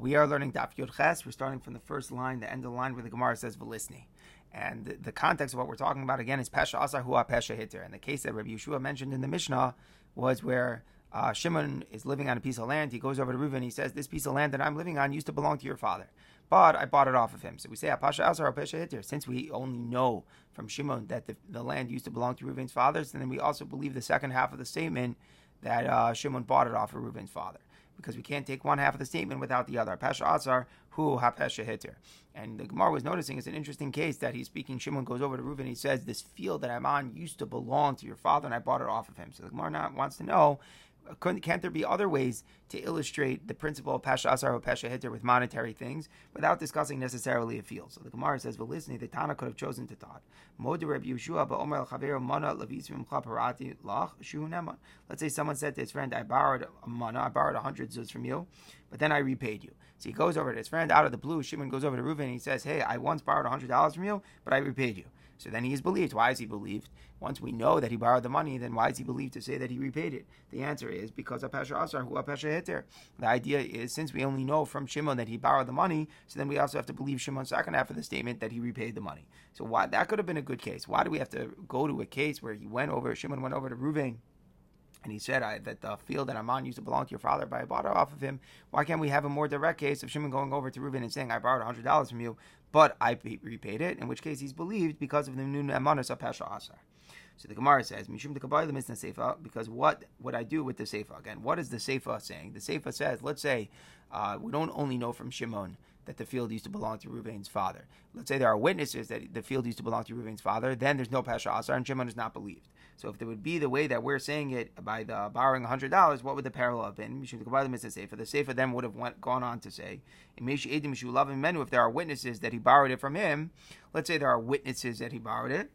We are learning Daf Yud Ches. We're starting from the first line, the end of the line where the Gemara says Velisni. And the, context of what we're talking about again is Pesha Asa Hua Pesha Hitter. And the case that Rabbi Yeshua mentioned in the Mishnah was where uh, Shimon is living on a piece of land. He goes over to Reuven. He says, "This piece of land that I'm living on used to belong to your father, but I bought it off of him." So we say Pasha Asa Pesha Hitter. Since we only know from Shimon that the, the, land used to belong to Reuven's fathers, and then we also believe the second half of the statement that uh, Shimon bought it off of Reuven's father because we can't take one half of the statement without the other. Pesha Atzar, hu ha pesha hitter. And the Gemara was noticing it's an interesting case that he's speaking. Shimon goes over to Reuven. And he says, "This field that I'm on used to belong to your father, and I bought it off of him." So the Gemara wants to know can't there be other ways to illustrate the principle of Pasha Asar or Pasha Hitter with monetary things without discussing necessarily a field? So the Gemara says, well, listen, the Tana could have chosen to thought. Let's say someone said to his friend, I borrowed a mana, I borrowed a hundred zuz from you, but then I repaid you. So he goes over to his friend out of the blue. Shimon goes over to Reuven and he says, Hey, I once borrowed a hundred dollars from you, but I repaid you. So then he is believed. Why is he believed? Once we know that he borrowed the money, then why is he believed to say that he repaid it? The answer is because of Pasha Asar, who uh, Pasha Heter. The idea is since we only know from Shimon that he borrowed the money, so then we also have to believe Shimon's second half of the statement that he repaid the money. So why that could have been a good case. Why do we have to go to a case where he went over, Shimon went over to Ruvain? And he said I, that the field that I'm on used to belong to your father, but I bought it off of him. Why can't we have a more direct case of Shimon going over to Reuben and saying, I borrowed $100 from you, but I repaid it, in which case he's believed because of the new Amanis of Pesha Asar. So the Gemara says, Mishum the Kabbalah Misna Seifa, because what would I do with the Seifa? Again, what is the Seifa saying? The Seifa says, let's say uh, we don't only know from Shimon that the field used to belong to Ruvain's father. Let's say there are witnesses that the field used to belong to Ruvain's father, then there's no Pesha Asar, and Shimon is not believed. So if there would be the way that we're saying it by the uh, borrowing $100, what would the parallel have been? The Sefer then would have went, gone on to say, if there are witnesses that he borrowed it from him, let's say there are witnesses that he borrowed it,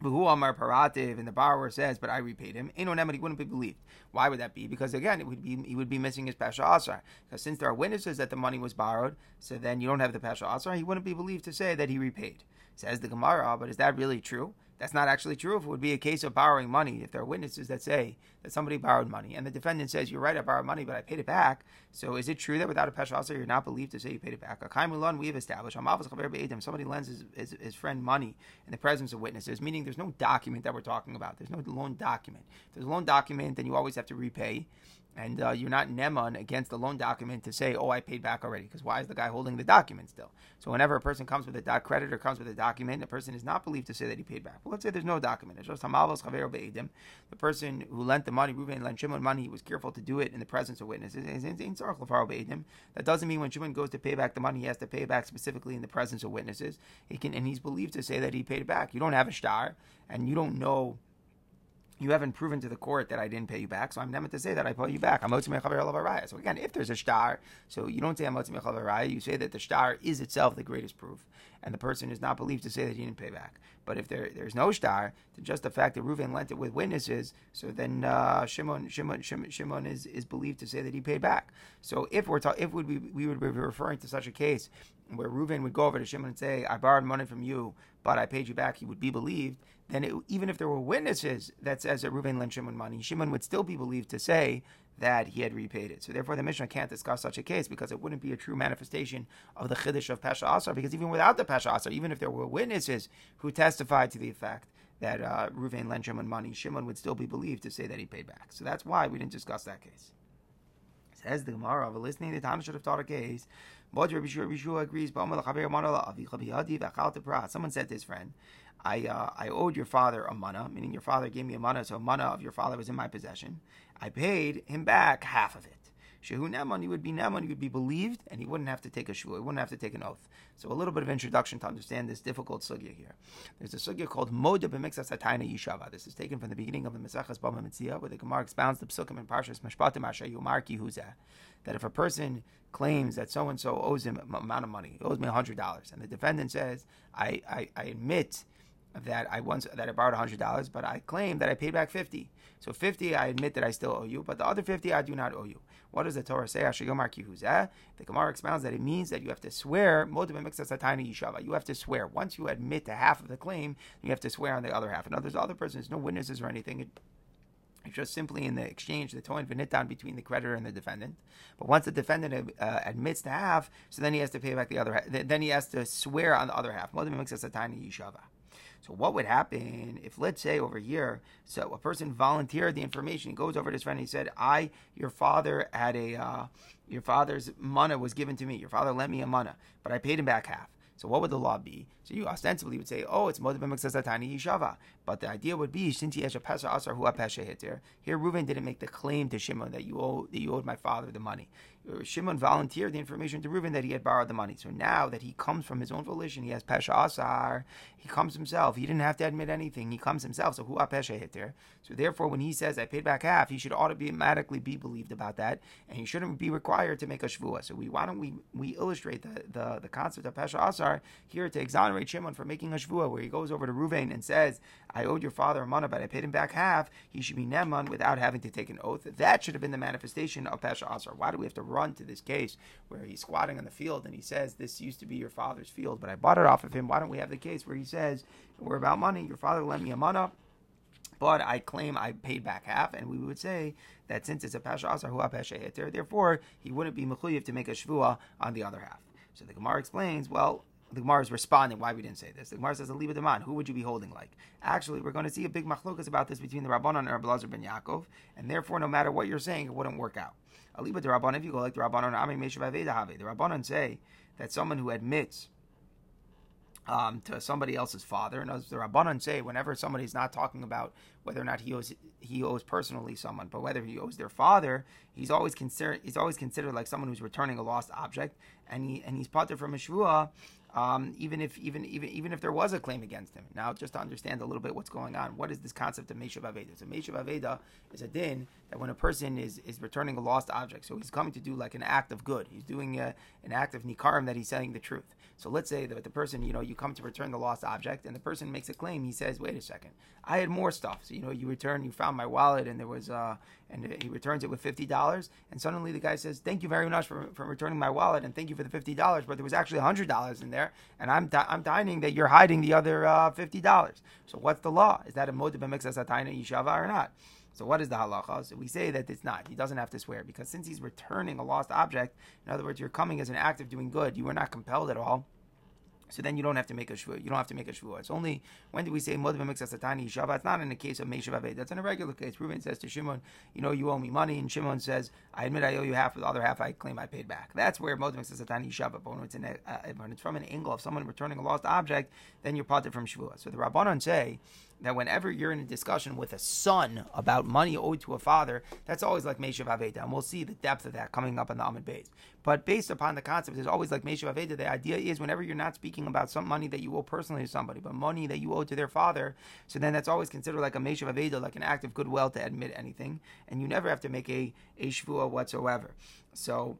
who Amar Parativ, and the borrower says, but I repaid him. Eno he wouldn't be believed. Why would that be? Because again, it would be he would be missing his Pasha Asar. Because since there are witnesses that the money was borrowed, so then you don't have the Pasha Asar, he wouldn't be believed to say that he repaid. Says the Gemara, but is that really true? That's not actually true. If it would be a case of borrowing money, if there are witnesses that say that somebody borrowed money and the defendant says, You're right, I borrowed money, but I paid it back. So is it true that without a Pesha you're not believed to say you paid it back? A Kaimulan, we have established. Somebody lends his, his, his, friend money in the presence of witnesses, meaning there's no document that we're talking about. There's no loan document. If there's a loan document, then you always have to repay and uh, you're not neman against the loan document to say, "Oh, I paid back already," because why is the guy holding the document still? So whenever a person comes with a doc, creditor comes with a document, the person is not believed to say that he paid back. But let's say there's no document. It's just hamalvos chaver be'edim. The person who lent the money, Reuven lent Shimon money, he was careful to do it in the presence of witnesses. That doesn't mean when Shimon goes to pay back the money, he has to pay back specifically in the presence of witnesses. He can, and he's believed to say that he paid it back. You don't have a star, and you don't know you haven't proven to the court that I didn't pay you back, so I'm never to say that I pay you back. I'm So again, if there's a star, so you don't say I'm Raya, you say that the star is itself the greatest proof, and the person is not believed to say that he didn't pay back. But if there, there's no star, then just the fact that Reuven lent it with witnesses, so then uh, Shimon, Shimon, Shimon, Shimon is, is believed to say that he paid back. So if we're ta- if be, we would be referring to such a case where Reuven would go over to Shimon and say, "I borrowed money from you, but I paid you back," he would be believed then it, even if there were witnesses that says that Reuven lent Shimon money, Shimon would still be believed to say that he had repaid it. So therefore, the Mishnah can't discuss such a case because it wouldn't be a true manifestation of the chiddush of Pesha Asar. Because even without the Pesha Asar, even if there were witnesses who testified to the effect that uh, Reuven lent Shimon money, Shimon would still be believed to say that he paid back. So that's why we didn't discuss that case. Says the Gemara, listening, the Tana should have taught a case. Someone said to his friend, I uh, I owed your father a mana, meaning your father gave me a mana, so a mana of your father was in my possession. I paid him back half of it. Shehu Neman, he would be Neman, he would be believed, and he wouldn't have to take a shvu, he wouldn't have to take an oath. So a little bit of introduction to understand this difficult sugya here. There's a sugya called Moda b'mixas hatayna yishava. This is taken from the beginning of the Mesachas Bava Metzia, where the Gemara expounds the psukim and Parshas Mishpatim Asher Yomar Kihuzeh, that if a person claims that so and so owes him a amount of money, owes me hundred dollars, and the defendant says, I, I, I admit that I once that I borrowed hundred dollars, but I claim that I paid back fifty. So fifty, I admit that I still owe you, but the other fifty, I do not owe you. What does the Torah say? The Gemara expounds that it means that you have to swear. You have to swear once you admit to half of the claim, you have to swear on the other half. In other words, the other person, there's no witnesses or anything. It, just simply in the exchange, the toin v'nitan between the creditor and the defendant. But once the defendant uh, admits to half, so then he has to pay back the other half. Then he has to swear on the other half. So what would happen if, let's say, over here, so a person volunteered the information, he goes over to his friend, and he said, "I, your father, had a, uh, your father's mana was given to me. Your father lent me a mana, but I paid him back half." So what would the law be? So you ostensibly would say, oh, it's modib b'miksasatani yishava. But the idea would be, since he has a pesa asar hu hitir. Here, Reuven didn't make the claim to Shimon that you owe that you owed my father the money. Shimon volunteered the information to Reuven that he had borrowed the money. So now that he comes from his own volition, he has pesha asar. He comes himself. He didn't have to admit anything. He comes himself. So hu pesha hitir. So therefore, when he says I paid back half, he should automatically be believed about that, and he shouldn't be required to make a shvua. So we why don't we we illustrate the the, the concept of pesha asar here to exonerate Shimon for making a shvua, where he goes over to Reuven and says I owed your father a mana, but I paid him back half. He should be neman without having to take an oath. That should have been the manifestation of pesha asar. Why do we have to run to this case where he's squatting on the field and he says, This used to be your father's field, but I bought it off of him. Why don't we have the case where he says, We're about money. Your father lent me a mana, but I claim I paid back half, and we would say that since it's a pasha asar a pasha heter, therefore he wouldn't be mechuyev to make a shvua on the other half. So the Gemara explains, well, the Gemara is responding why we didn't say this. The Gemara says, "Aliba deman, who would you be holding like?" Actually, we're going to see a big machlokas about this between the Rabbanon and Rabbi Lazar ben Yaakov, and therefore, no matter what you're saying, it wouldn't work out. Aliba the Rabbanon, if you go like the Rabbanon, Ami Meshav The Rabbanon say that someone who admits um, to somebody else's father, and as the Rabbanon say, whenever somebody's not talking about whether or not he owes he owes personally someone, but whether he owes their father, he's always considered he's always considered like someone who's returning a lost object, and he and he's pater from a shvua um, even if even even even if there was a claim against him. Now, just to understand a little bit what's going on, what is this concept of Meshav Aveda? So Meshav Aveda is a din that when a person is is returning a lost object, so he's coming to do like an act of good. He's doing a, an act of nikarim that he's saying the truth. So let's say that the person, you know, you come to return the lost object, and the person makes a claim. He says, "Wait a second, I had more stuff." So you know, you return, you found my wallet, and there was uh, and he returns it with fifty dollars, and suddenly the guy says, "Thank you very much for, for returning my wallet, and thank you for the fifty dollars, but there was actually hundred dollars in there." and I'm di- I'm dining that you're hiding the other uh, fifty dollars. So what's the law? Is that a motive b'mixas atayna yishava or not? So what is the halacha? So we say that it's not. He doesn't have to swear because since he's returning a lost object, in other words, you're coming as an act of doing good. You were not compelled at all so then you don't have to make a shvua. You don't have to make a shvua. It's only when do we say modav mixasatani shava? It's not in the case of meishav That's in a regular case. Reuben says to Shimon, you know, you owe me money, and Shimon says, I admit I owe you half, but the other half I claim I paid back. That's where modav mixasatani shava. But when it's, a, uh, when it's from an angle of someone returning a lost object, then you're parted from shvua. So the rabbanon say that whenever you're in a discussion with a son about money owed to a father, that's always like Meshav Aveda. And we'll see the depth of that coming up in the amud beis. But based upon the concept, it's always like Meshav Aveda. The idea is whenever you're not speaking about some money that you owe personally to somebody, but money that you owe to their father, so then that's always considered like a Meshav Aveda, like an act of goodwill to admit anything. And you never have to make a, a Shvua whatsoever. So,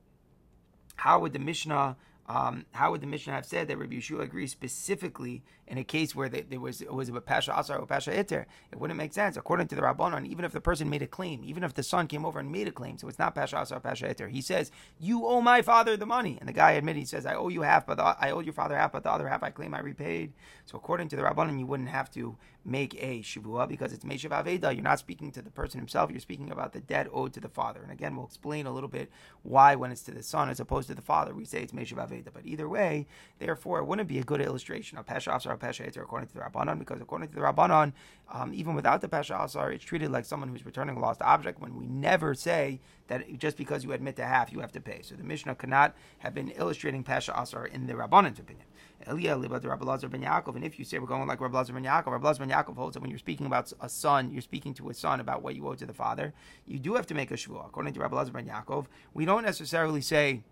how would the Mishnah um, how would the Mishnah have said that Rabbi Yeshua agrees specifically in a case where they, there was was a pasha asar or pasha iter? It wouldn't make sense according to the Rabbanon. Even if the person made a claim, even if the son came over and made a claim, so it's not pasha asar pasha iter. He says, "You owe my father the money," and the guy admitted he says, "I owe you half, but the, I owe your father half, but the other half I claim I repaid." So according to the Rabbanon, you wouldn't have to make a shivua because it's Meshav Aveda. You're not speaking to the person himself, you're speaking about the debt owed to the father. And again, we'll explain a little bit why, when it's to the son as opposed to the father, we say it's Meshav Aveda. But either way, therefore, it wouldn't be a good illustration of Pesha Asar or Pesha Eter according to the Rabbanon, because according to the Rabbanon, um, even without the Pesha Asar, it's treated like someone who's returning a lost object when we never say that just because you admit to half, you have to pay. So the Mishnah cannot have been illustrating Pesha Asar in the Rabbanon's opinion. Ben. And if you say we're going like Rabbi Lazar ben Yaakov, Rabbi Lazar ben Yaakov holds that when you're speaking about a son, you're speaking to a son about what you owe to the father. You do have to make a shvua. According to Rabbi Lazar ben Yaakov, we don't necessarily say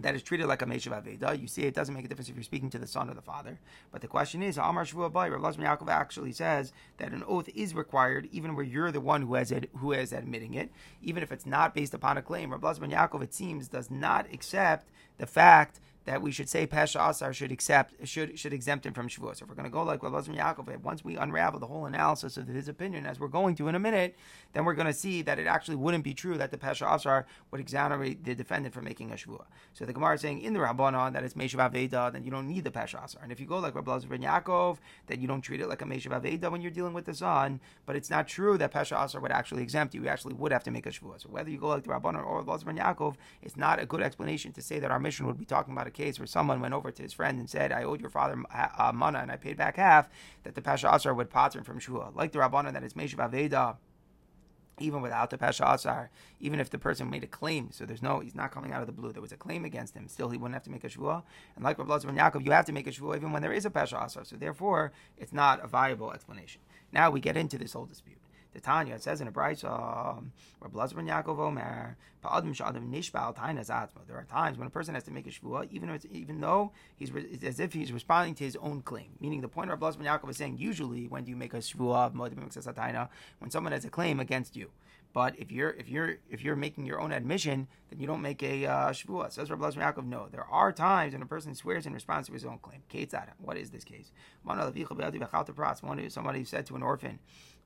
that is treated like a Meshav Aveda. You see, it doesn't make a difference if you're speaking to the son or the father. But the question is, Amar Shvua Bay, Rabbi Lazar Yaakov actually says that an oath is required even where you're the one who has it, who is admitting it, even if it's not based upon a claim. Rabbi Lazar Yaakov, it seems, does not accept the fact that we should say Pesha Asar should accept should should exempt him from Shavuos. So if we're going to go like Rabbi Yaakov, once we unravel the whole analysis of his opinion, as we're going to in a minute, then we're going to see that it actually wouldn't be true that the Pesha Asar would exonerate the defendant from making a Shavuot. So the Gemara is saying in the Rabbanon that it's Meshav Aveda, then you don't need the Pesha Asar. And if you go like Rabbi Yaakov, then you don't treat it like a Meshav Aveda when you're dealing with the son. But it's not true that Pesha Asar would actually exempt you. You actually would have to make a Shavuot. So whether you go like the Rabbanon or Rabbi Yaakov, it's not a good explanation to say that our mission would be talking about a case where someone went over to his friend and said, I owed your father uh, mana and I paid back half, that the Pesha Asar would pattern from Shua. Like the Rabbanon that is Meshav Aveda even without the Pesha Asar, even if the person made a claim, so there's no, he's not coming out of the blue, there was a claim against him, still he wouldn't have to make a Shua. And like Rabbi ben Yaakov, you have to make a Shua even when there is a Pesha Asar, so therefore it's not a viable explanation. Now we get into this whole dispute. The Tanya, it says in a Brisa, um, Rabbi ben Yaakov Omer, there are times when a person has to make a shvuah, even even though he's it's as if he's responding to his own claim. Meaning, the point of Rabbi ben Yaakov is saying, usually when do you make a shvuah when someone has a claim against you. But if you're if you're if you're making your own admission, then you don't make a uh, shvuah. Says Rabbi Yaakov, no. There are times when a person swears in response to his own claim. What is this case? One somebody said to an orphan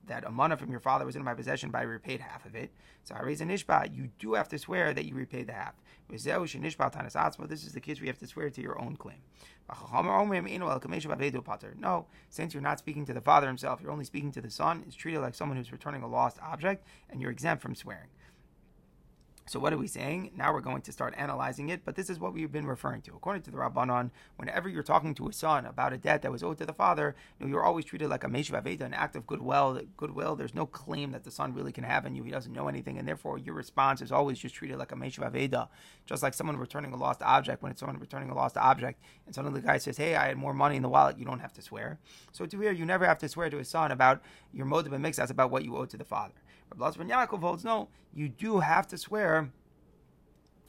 that a mana from your father was in my possession, but I repaid half of it. So I raise a nishba. You do have to swear that you repaid the half. This is the case where you have to swear to your own claim. No, since you're not speaking to the father himself, you're only speaking to the son. It's treated like someone who's returning a lost object, and you're exempt from swearing. So what are we saying? Now we're going to start analyzing it, but this is what we've been referring to. According to the Rabbanon, whenever you're talking to a son about a debt that was owed to the father, you you're always treated like a meshiv aveda, an act of goodwill. Goodwill. There's no claim that the son really can have in you. He doesn't know anything, and therefore your response is always just treated like a meshiv aveda, just like someone returning a lost object. When it's someone returning a lost object, and suddenly the guy says, "Hey, I had more money in the wallet," you don't have to swear. So to here, you never have to swear to a son about your motive and mix. That's about what you owe to the father. Rabbi ben Yaakov holds no. You do have to swear.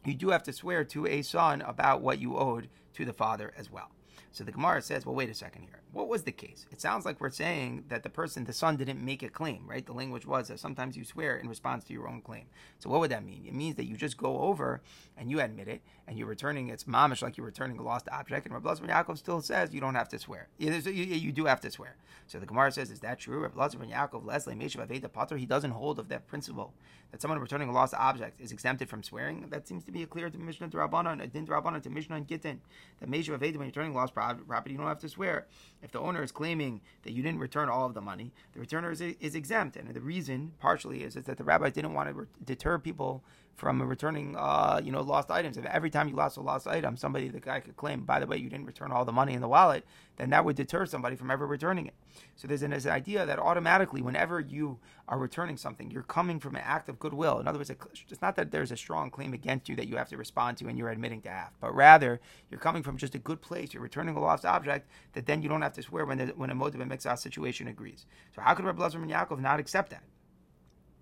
You do have to swear to a son about what you owed to the father as well. So the Gemara says, well, wait a second here. What was the case? It sounds like we're saying that the person, the son, didn't make a claim, right? The language was that sometimes you swear in response to your own claim. So what would that mean? It means that you just go over and you admit it, and you're returning it's mamish like you're returning a lost object. And Rabbi ben Yaakov still says you don't have to swear. You, you, do have to swear. So the Gemara says, is that true? Rabbi ben Yaakov, Leslie, Meshav Aveda Pater, he doesn't hold of that principle that someone returning a lost object is exempted from swearing. That seems to be a clear to Mishnah to Rabbanon, a din Rabbanon to Mishnah and Gittin. That Meshav Aveda, when you're returning lost property, you don't have to swear. If the owner is claiming that you didn't return all of the money, the returner is, is exempt. And the reason, partially, is, is that the rabbi didn't want to deter people from returning, uh, you know, lost items. If every time you lost a lost item, somebody, the guy could claim, by the way, you didn't return all the money in the wallet, then that would deter somebody from ever returning it. So there's an, there's an idea that automatically, whenever you are returning something, you're coming from an act of goodwill. In other words, it's not that there's a strong claim against you that you have to respond to and you're admitting to have, but rather you're coming from just a good place. You're returning a lost object that then you don't have to swear when the, when a motive and mixed situation agrees. So how could Rabbi Lazar and Yaakov not accept that?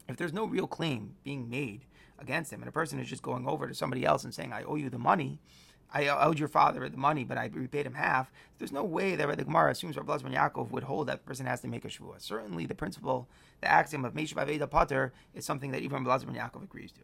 If there's no real claim being made against him, and a person is just going over to somebody else and saying, "I owe you the money," I owed your father the money, but I repaid him half. There's no way that the Gemara assumes Rabbi ben Yaakov would hold that the person has to make a shvuah. Certainly, the principle, the axiom of Meshav Aveda Pater is something that even Rabbi ben Yaakov agrees to.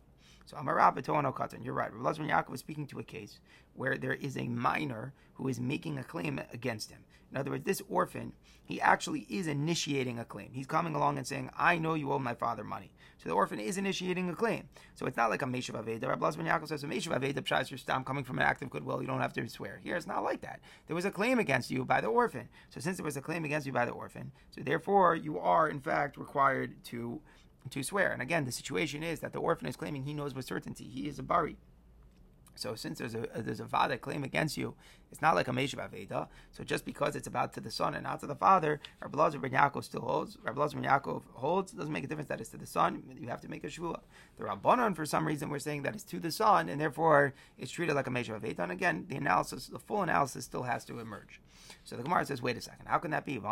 So Amarab Betoano Katan, you're right. Rabbi ben Yaakov is speaking to a case where there is a minor who is making a claim against him. In other words, this orphan, he actually is initiating a claim. He's coming along and saying, I know you owe my father money. So the orphan is initiating a claim. So it's not like a Meshav Aveda. Rabbi ben Yaakov says, a Meshav Aveda, Pshaz your stam, coming from an act of goodwill, you don't have to swear. Here it's not like that. There was a claim against you by the orphan. So since there was a claim against you by the orphan, so therefore you are in fact required to to swear. And again, the situation is that the orphan is claiming he knows with certainty he is a bari. So since there's a uh, there's a vada claim against you, it's not like a Meshav Aveda. So just because it's about to the son and not to the father, Rabbi Lazar ben Yaakov still holds. Rabbi Lazar ben Yaakov holds. It doesn't make a difference that it's to the son. You have to make a shvua. The Rabbanon, for some reason, we're saying that it's to the son, and therefore it's treated like a Meshav Aveda. And again, the analysis, the full analysis, still has to emerge. So the Gemara says, wait a second, how can that be? There's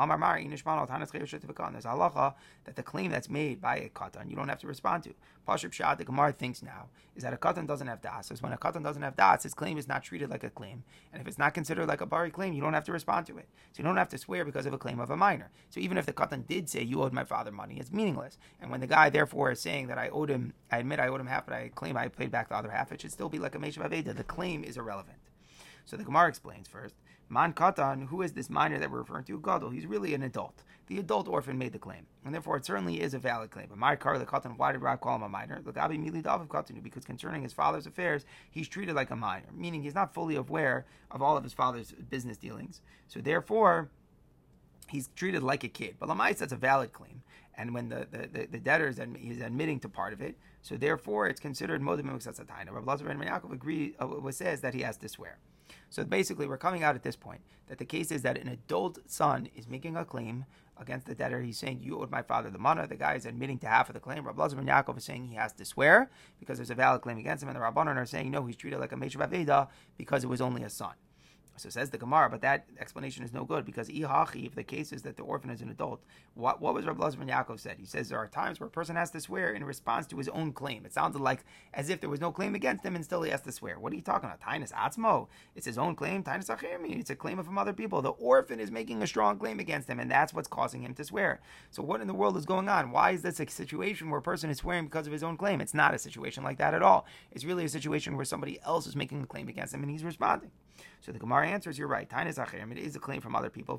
halacha that the claim that's made by a katan, you don't have to respond to. Pashup Shad, the Gemara thinks now, is that a katan doesn't have das. So when a katan doesn't have das, his claim is not treated like a claim. And if it's not considered like a bari claim, you don't have to respond to it. So you don't have to swear because of a claim of a minor. So even if the katan did say, you owed my father money, it's meaningless. And when the guy therefore is saying that I owed him, I admit I owed him half, but I claim I paid back the other half, it should still be like a Meshav Aveda. The claim is irrelevant. So the Gemara explains first. Man Katan, who is this minor that we're referring to? Gadol. He's really an adult. The adult orphan made the claim, and therefore it certainly is a valid claim. But my car, the Katan, why did Rav call him a minor? Look, Abi Mili Daviv Katan, because concerning his father's affairs, he's treated like a minor, meaning he's not fully aware of all of his father's business dealings. So therefore, he's treated like a kid. But Lamais, that's a valid claim. And when the, the, debtor is, admitting to part of it, so therefore it's considered Modim. Rabbi Lazar ben Yaakov agree, uh, says that he has to swear. So basically, we're coming out at this point that the case is that an adult son is making a claim against the debtor. He's saying, You owed my father the money. The guy is admitting to half of the claim. Rabbi Lazar ben Yaakov is saying he has to swear because there's a valid claim against him. And the Rabbanon are saying, No, he's treated like a Meshav Aveda because it was only a son. So says the Gemara, but that explanation is no good because ihachi, if the case is that the orphan is an adult, what, what was Rabbi Lazar ben Yaakov said? He says there are times where a person has to swear in response to his own claim. It sounded like as if there was no claim against him and still he has to swear. What are you talking about? Tainus atzmo. It's his own claim. Tainus achirmi. It's a claim from other people. The orphan is making a strong claim against him, and that's what's causing him to swear. So what in the world is going on? Why is this a situation where a person is swearing because of his own claim? It's not a situation like that at all. It's really a situation where somebody else is making a claim against him and he's responding. So the Gemara answers, you're right. Tainas achirim, it is a claim from other people,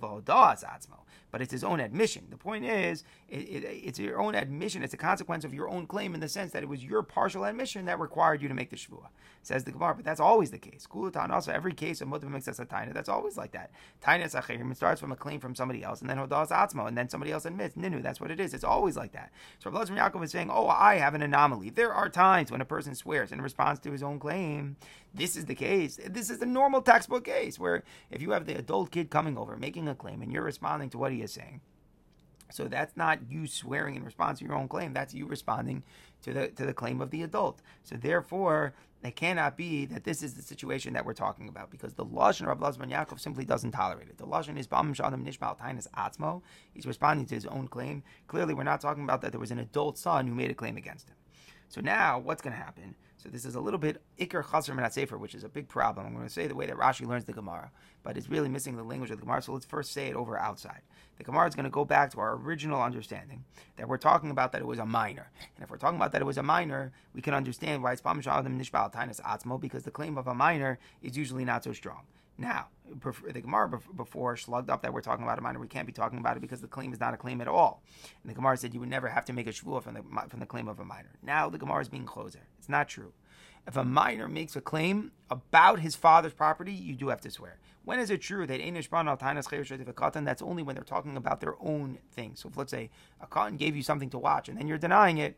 but it's his own admission. The point is, it, it, it's your own admission. It's a consequence of your own claim in the sense that it was your partial admission that required you to make the shvuah. Says the Gemara, but that's always the case. Kulatan also every case of mutam makes us a taina. That's always like that. Tainas achirim starts from a claim from somebody else, and then hodas atzmo, and then somebody else admits ninu. That's what it is. It's always like that. So Rabbi Yaakov is saying, oh, I have an anomaly. There are times when a person swears in response to his own claim. This is the case. This is the normal textbook case where if you have the adult kid coming over making a claim and you're responding to what he is saying, so that's not you swearing in response to your own claim. That's you responding to the to the claim of the adult. So therefore, it cannot be that this is the situation that we're talking about because the lashon of Lazman Yaakov simply doesn't tolerate it. The lashon is bam shadim nishmal tainas atzmo. He's responding to his own claim. Clearly, we're not talking about that there was an adult son who made a claim against him. So now, what's going to happen? So this is a little bit Iker Chaser Sefer, which is a big problem. I'm going to say the way that Rashi learns the Gemara, but it's really missing the language of the Gemara. So let's first say it over outside. The Gemara is going to go back to our original understanding that we're talking about that it was a minor. And if we're talking about that it was a minor, we can understand why it's Pam Adam Nishbal Tainus Atzmo, because the claim of a minor is usually not so strong. Now, the Gemara before slugged up that we're talking about a minor. We can't be talking about it because the claim is not a claim at all. And the Gemara said you would never have to make a shvuah from the from the claim of a minor. Now the Gemara is being closer. It's not true. If a minor makes a claim about his father's property, you do have to swear. When is it true that That's only when they're talking about their own thing. So if let's say a katan gave you something to watch and then you're denying it,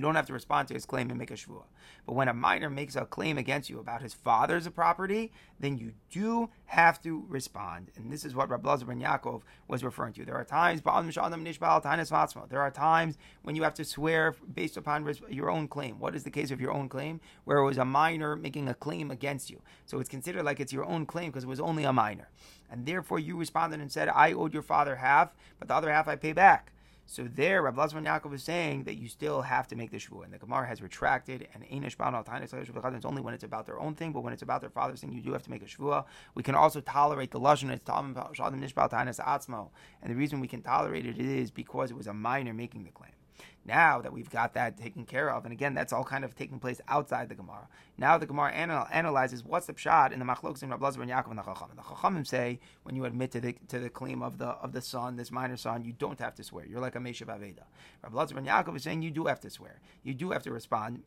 you don't have to respond to his claim and make a shvuah. But when a minor makes a claim against you about his father's property, then you do have to respond. And this is what Rabbi Lazar ben Yaakov was referring to. There are times there are times when you have to swear based upon your own claim. What is the case of your own claim? Where it was a minor making a claim against you. So it's considered like it's your own claim because it was only a minor. And therefore you responded and said, I owed your father half, but the other half I pay back. So there, Rabbi Lazman Yaakov is saying that you still have to make the shvuah, and the Gemara has retracted. And it's only when it's about their own thing, but when it's about their father's thing, you do have to make a shvuah. We can also tolerate the lashon and the reason we can tolerate it is because it was a minor making the claim. Now that we've got that taken care of, and again, that's all kind of taking place outside the Gemara. Now the Gemara anal- analyzes what's the pshat in the machloks in Rabbi Lazar and Yaakov and the Chachamim. The Chachamim say when you admit to the to the claim of the of the son, this minor son, you don't have to swear. You're like a Meshav Aveda. Rabbi Lazar and Yaakov is saying you do have to swear. You do have to respond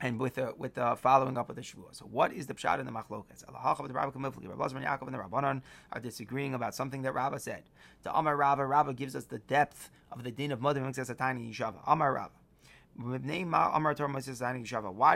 and with the with the following up of the Shavuot. So what is the pshat in the machlokas? The Rabbi Kamifli, Rabbi Yaakov and the Rabbanon are disagreeing about something that Rabba said. The Amar Rabba, Rabba gives us the depth of the din of Mother Satani Yishava. Amar Rabba. Why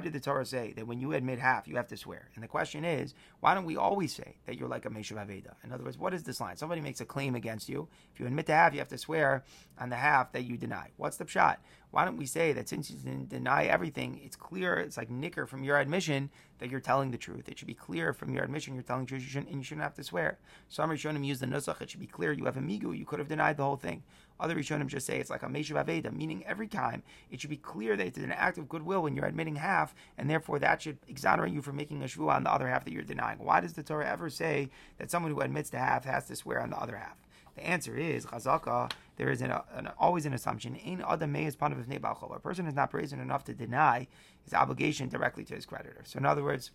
did the Torah say that when you admit half, you have to swear? And the question is, why don't we always say that you're like a Meshav Aveda? In other words, what is this line? Somebody makes a claim against you. If you admit to half, you have to swear on the half that you deny. What's the shot? Why don't we say that since you didn't deny everything, it's clear, it's like nicker from your admission that you're telling the truth. It should be clear from your admission you're telling the truth, you shouldn't, and you shouldn't have to swear. Some Rishonim use the nusach, it should be clear you have a migu, you could have denied the whole thing. Other Rishonim just say it's like a Meshav Aveda, meaning every time it should be clear that it's an act of goodwill when you're admitting half, and therefore that should exonerate you from making a shvuah on the other half that you're denying. Why does the Torah ever say that someone who admits to half has to swear on the other half? The answer is chazaka. There is an, an, always an assumption. In adam is A person is not brazen enough to deny his obligation directly to his creditor. So in other words,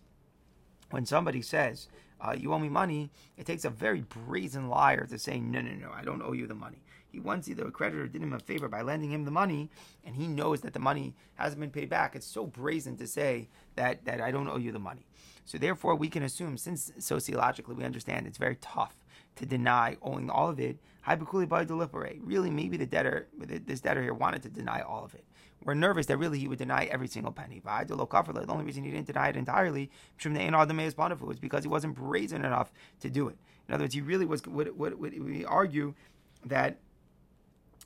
when somebody says, uh, you owe me money, it takes a very brazen liar to say, no, no, no, I don't owe you the money. He wants either a creditor did him a favor by lending him the money, and he knows that the money hasn't been paid back. It's so brazen to say that, that I don't owe you the money. So therefore, we can assume, since sociologically we understand it's very tough to deny owing all of it, hypoculi by deliberate. really maybe the debtor, this debtor here wanted to deny all of it. We're nervous that really he would deny every single penny. The only reason he didn't deny it entirely was because he wasn't brazen enough to do it. In other words, he really was, would, would, would we argue that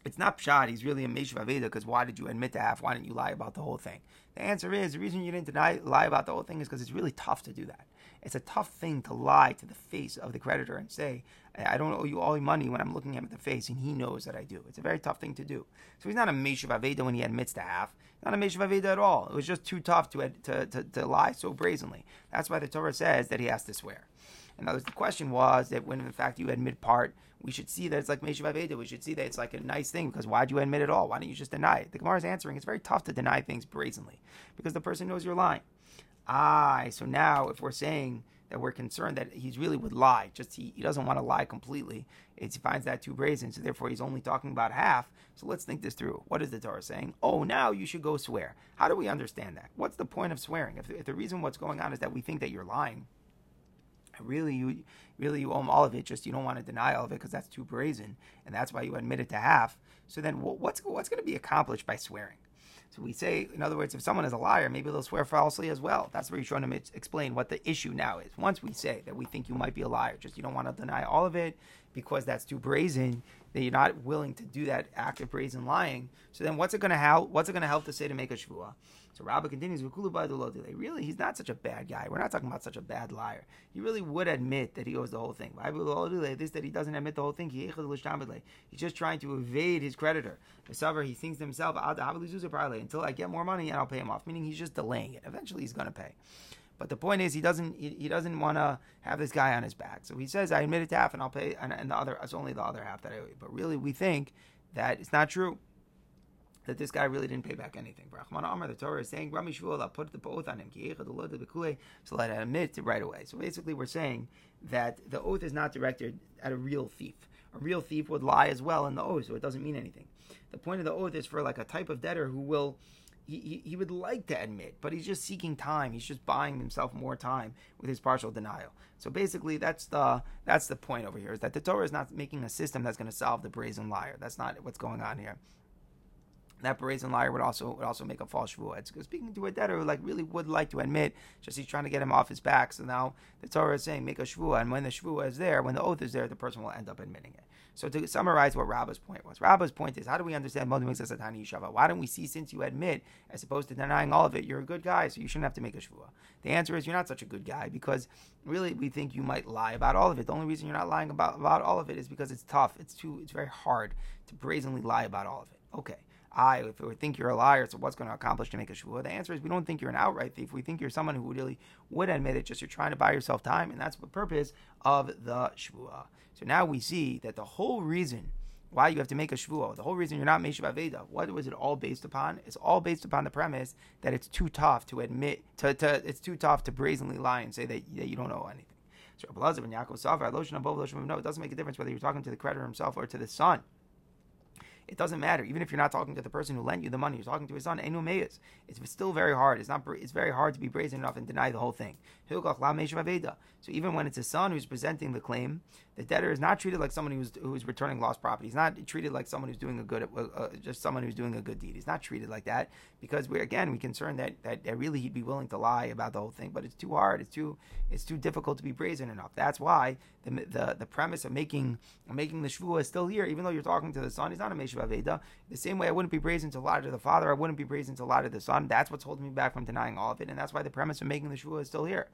it's not pshat. He's really a meshiv aveda because why did you admit to half? Why didn't you lie about the whole thing? The answer is the reason you didn't deny lie about the whole thing is because it's really tough to do that. It's a tough thing to lie to the face of the creditor and say, I don't owe you all your money when I'm looking him in the face, and he knows that I do. It's a very tough thing to do. So he's not a meshiv aveda when he admits to half. Not a meshiv aveda at all. It was just too tough to, to, to, to lie so brazenly. That's why the Torah says that he has to swear. Other words, the question was that when in fact you admit part, we should see that it's like Meshiv Aveda. We should see that it's like a nice thing because why'd you admit it all? Why don't you just deny it? The Gemara is answering it's very tough to deny things brazenly because the person knows you're lying. Ah, so now if we're saying that we're concerned that he really would lie, just he, he doesn't want to lie completely, it's, he finds that too brazen, so therefore he's only talking about half. So let's think this through. What is the Torah saying? Oh, now you should go swear. How do we understand that? What's the point of swearing? If, if the reason what's going on is that we think that you're lying, really you really you own all of it just you don't want to deny all of it because that's too brazen and that's why you admit it to half. So then what's what's going to be accomplished by swearing? So we say in other words if someone is a liar maybe they'll swear falsely as well. That's where you're trying to explain what the issue now is. Once we say that we think you might be a liar just you don't want to deny all of it because that's too brazen that you're not willing to do that act of brazen lying. So then what's it going to help what's it going to help to say to make a shvua so Rabbah continues, really, he's not such a bad guy. We're not talking about such a bad liar. He really would admit that he owes the whole thing. This that he doesn't admit the whole thing. He's just trying to evade his creditor. He thinks to himself, until I get more money and I'll pay him off. Meaning he's just delaying it. Eventually he's going to pay. But the point is, he doesn't he, he doesn't want to have this guy on his back. So he says, "I admit it to half, and I'll pay, and, and the other it's only the other half that I owe." You. But really, we think that it's not true that this guy really didn't pay back anything. Brahman Amar, the Torah is saying, Rami Shvuel, put the oath on him, so let him admit it right away. So basically, we're saying that the oath is not directed at a real thief. A real thief would lie as well in the oath, so it doesn't mean anything. The point of the oath is for like a type of debtor who will he, he, would like to admit, but he's just seeking time. He's just buying himself more time with his partial denial. So basically, that's the that's the point over here: is that the Torah is not making a system that's going to solve the brazen liar. That's not what's going on here that brazen liar would also would also make a false shvuah. It's speaking to a debtor who like really would like to admit, just he's trying to get him off his back. So now the Torah is saying make a shvuah, and when the shvuah is there, when the oath is there, the person will end up admitting it. So to summarize what Rabbah's point was, Rabbah's point is how do we understand Modim makes Satani Yishava? Why don't we see since you admit, as opposed to denying all of it, you're a good guy, so you shouldn't have to make a shvuah? The answer is you're not such a good guy because really we think you might lie about all of it. The only reason you're not lying about, about all of it is because it's tough. It's too it's very hard to brazenly lie about all of it. Okay. I, if we think you're a liar, so what's going to accomplish to make a shvuah? The answer is we don't think you're an outright thief. We think you're someone who really would admit it, just you're trying to buy yourself time, and that's the purpose of the shvuah. So now we see that the whole reason why you have to make a shvuah, the whole reason you're not Meshiv Aveda, what was it all based upon? It's all based upon the premise that it's too tough to admit, to, to it's too tough to brazenly lie and say that, that you don't know anything. So and Yaakov no, it doesn't make a difference whether you're talking to the creditor himself or to the son. It doesn't matter. Even if you're not talking to the person who lent you the money, you're talking to his son. Enu. It's still very hard. It's not. It's very hard to be brazen enough and deny the whole thing. So even when it's a son who's presenting the claim, the debtor is not treated like someone who's who's returning lost property. He's not treated like someone who's doing a good, uh, uh, just someone who's doing a good deed. He's not treated like that because we're again we concerned that, that that really he'd be willing to lie about the whole thing, but it's too hard. It's too it's too difficult to be brazen enough. That's why the the, the premise of making making the shvuah is still here, even though you're talking to the son. He's not a meshiv aveda. The same way I wouldn't be brazen to lie to the father, I wouldn't be brazen to lie to the son. That's what's holding me back from denying all of it, and that's why the premise of making the shvuah is still here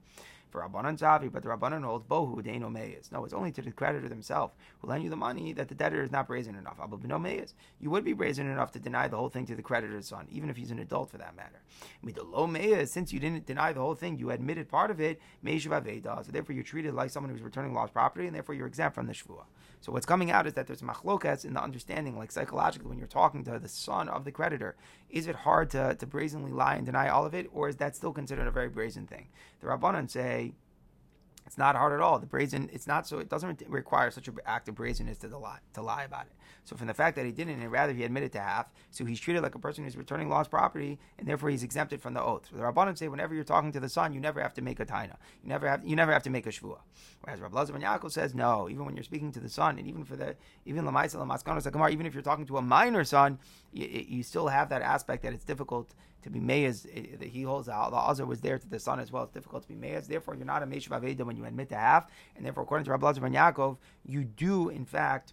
for Rabbanan Zavi, but the Rabbanan holds Bohu Deino. No, it's only to the creditor themselves who lend you the money that the debtor is not brazen enough. Abba Bino Meyes. You would be brazen enough to deny the whole thing to the creditor's son, even if he's an adult for that matter. Midolo Meyes, since you didn't deny the whole thing, you admitted part of it, Meishav Aveda. So therefore you're treated like someone who's returning lost property, and therefore you're exempt from the Shvuah. So what's coming out is that there's machlokas in the understanding, like psychologically, when you're talking to the son of the creditor, is it hard to, to brazenly lie and deny all of it, or is that still considered a very brazen thing? The Rabbanan say It's not hard at all. The brazen, it's not so. It doesn't require such an act of brazenness to lie to lie about it. So from the fact that he didn't, and rather he admitted to half, so he's treated like a person who's returning lost property, and therefore he's exempted from the oath. So the Rabbanim say whenever you're talking to the son, you never have to make a taina. You never have you never have to make a shvua. Whereas Rabbi Lazar ben Yaakov says no. Even when you're speaking to the son, and even for the even lamaisa lamaskanos even if you're talking to a minor son, you, you still have that aspect that it's difficult to be meyaz. That he holds out. The other was there to the son as well. It's difficult to be meyaz. Therefore, you're not a meshav aveda when you admit to half, and therefore, according to Rabbi Lazar ben Yaakov, you do in fact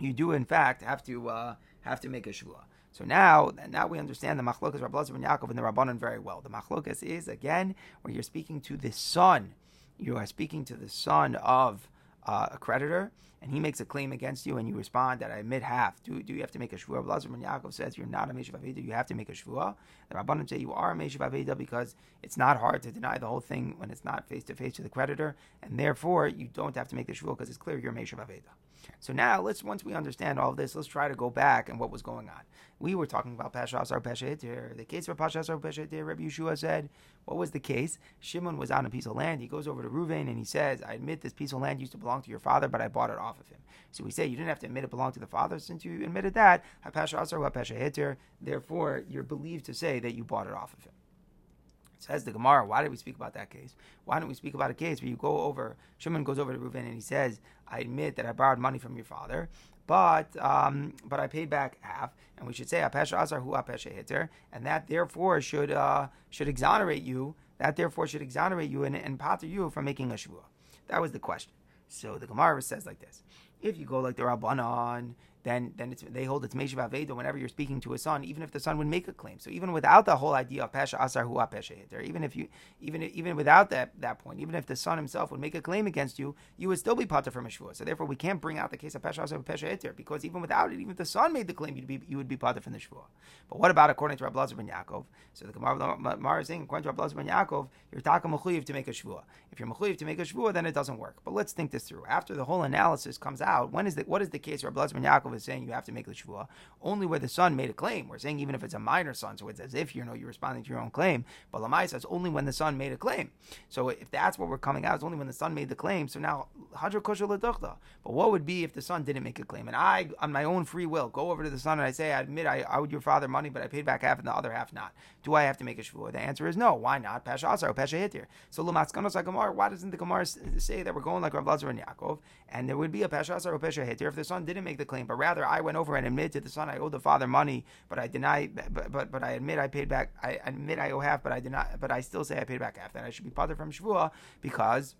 you do in fact have to uh, have to make a shvua. So now, now we understand the machlokas Rabbi ben Yaakov and the Rabbanon very well. The machlokas is again where you're speaking to the son. You are speaking to the son of uh, a creditor, and he makes a claim against you, and you respond that I admit half. Do, do you have to make a shvua? Rabbi ben Yaakov says you're not a meshav aveda. You have to make a shvua. The Rabbanon say you are a meshav aveda because it's not hard to deny the whole thing when it's not face to face to the creditor, and therefore you don't have to make the shvua because it's clear you're a meshav aveda. So now let's once we understand all of this, let's try to go back and what was going on. We were talking about Pasha Asar Pesha The case for Pasha Asar Pesha Rabbi Yeshua said, what was the case? Shimon was on a piece of land. He goes over to Ruvain and he says, I admit this piece of land used to belong to your father, but I bought it off of him. So we say you didn't have to admit it belonged to the father since you admitted that. Pasha Asar Pesha Therefore, you're believed to say that you bought it off of him. Says the Gemara, why did we speak about that case? Why don't we speak about a case where you go over, Shimon goes over to Reuven and he says, I admit that I borrowed money from your father, but um, but I paid back half, and we should say and that therefore should uh, should exonerate you. That therefore should exonerate you and, and pater you from making a shvua. That was the question. So the Gemara says like this: If you go like the Rabbanon then then they hold it's Meshav Aveda whenever you're speaking to a son, even if the son would make a claim. So even without the whole idea of Pesha Asar Hu Pesha Hitter, even if you even even without that that point, even if the son himself would make a claim against you, you would still be Pater from Shvua. So therefore we can't bring out the case of Pesha Asar Pesha Hitter because even without it, even if the son made the claim, you'd be you would be Pater from the Shvua. But what about according to Rabbi ben Yaakov? So the Gemara is saying according to Rabbi ben Yaakov, you're Taka Mechuyev to make a Shvua. If you're Mechuyev to make a Shvua, then it doesn't work. But let's think this through. After the whole analysis comes out, when is the what is the case Lazar ben Yaakov is saying you have to make the shvua only where the son made a claim. We're saying even if it's a minor son, so it's as if you know you're responding to your own claim. But Lamai says only when the son made a claim. So if that's what we're coming out, it's only when the son made the claim. So now hadra kosher But what would be if the son didn't make a claim and I, on my own free will, go over to the son and I say, I admit I owed your father money, but I paid back half and the other half not. Do I have to make a shvua? The answer is no. Why not? Pasha asar pasha hitir. So lamaskanos Gemara. Why doesn't the Gemara say that we're going like Rav Lazar and Yaakov, and there would be a pasha asar or pasha hitir if the son didn't make the claim, but rather I went over and admitted to the son I owe the father money, but I deny, but but, but I admit I paid back. I admit I owe half, but I not. But I still say I paid back half. Then I should be father from shvua because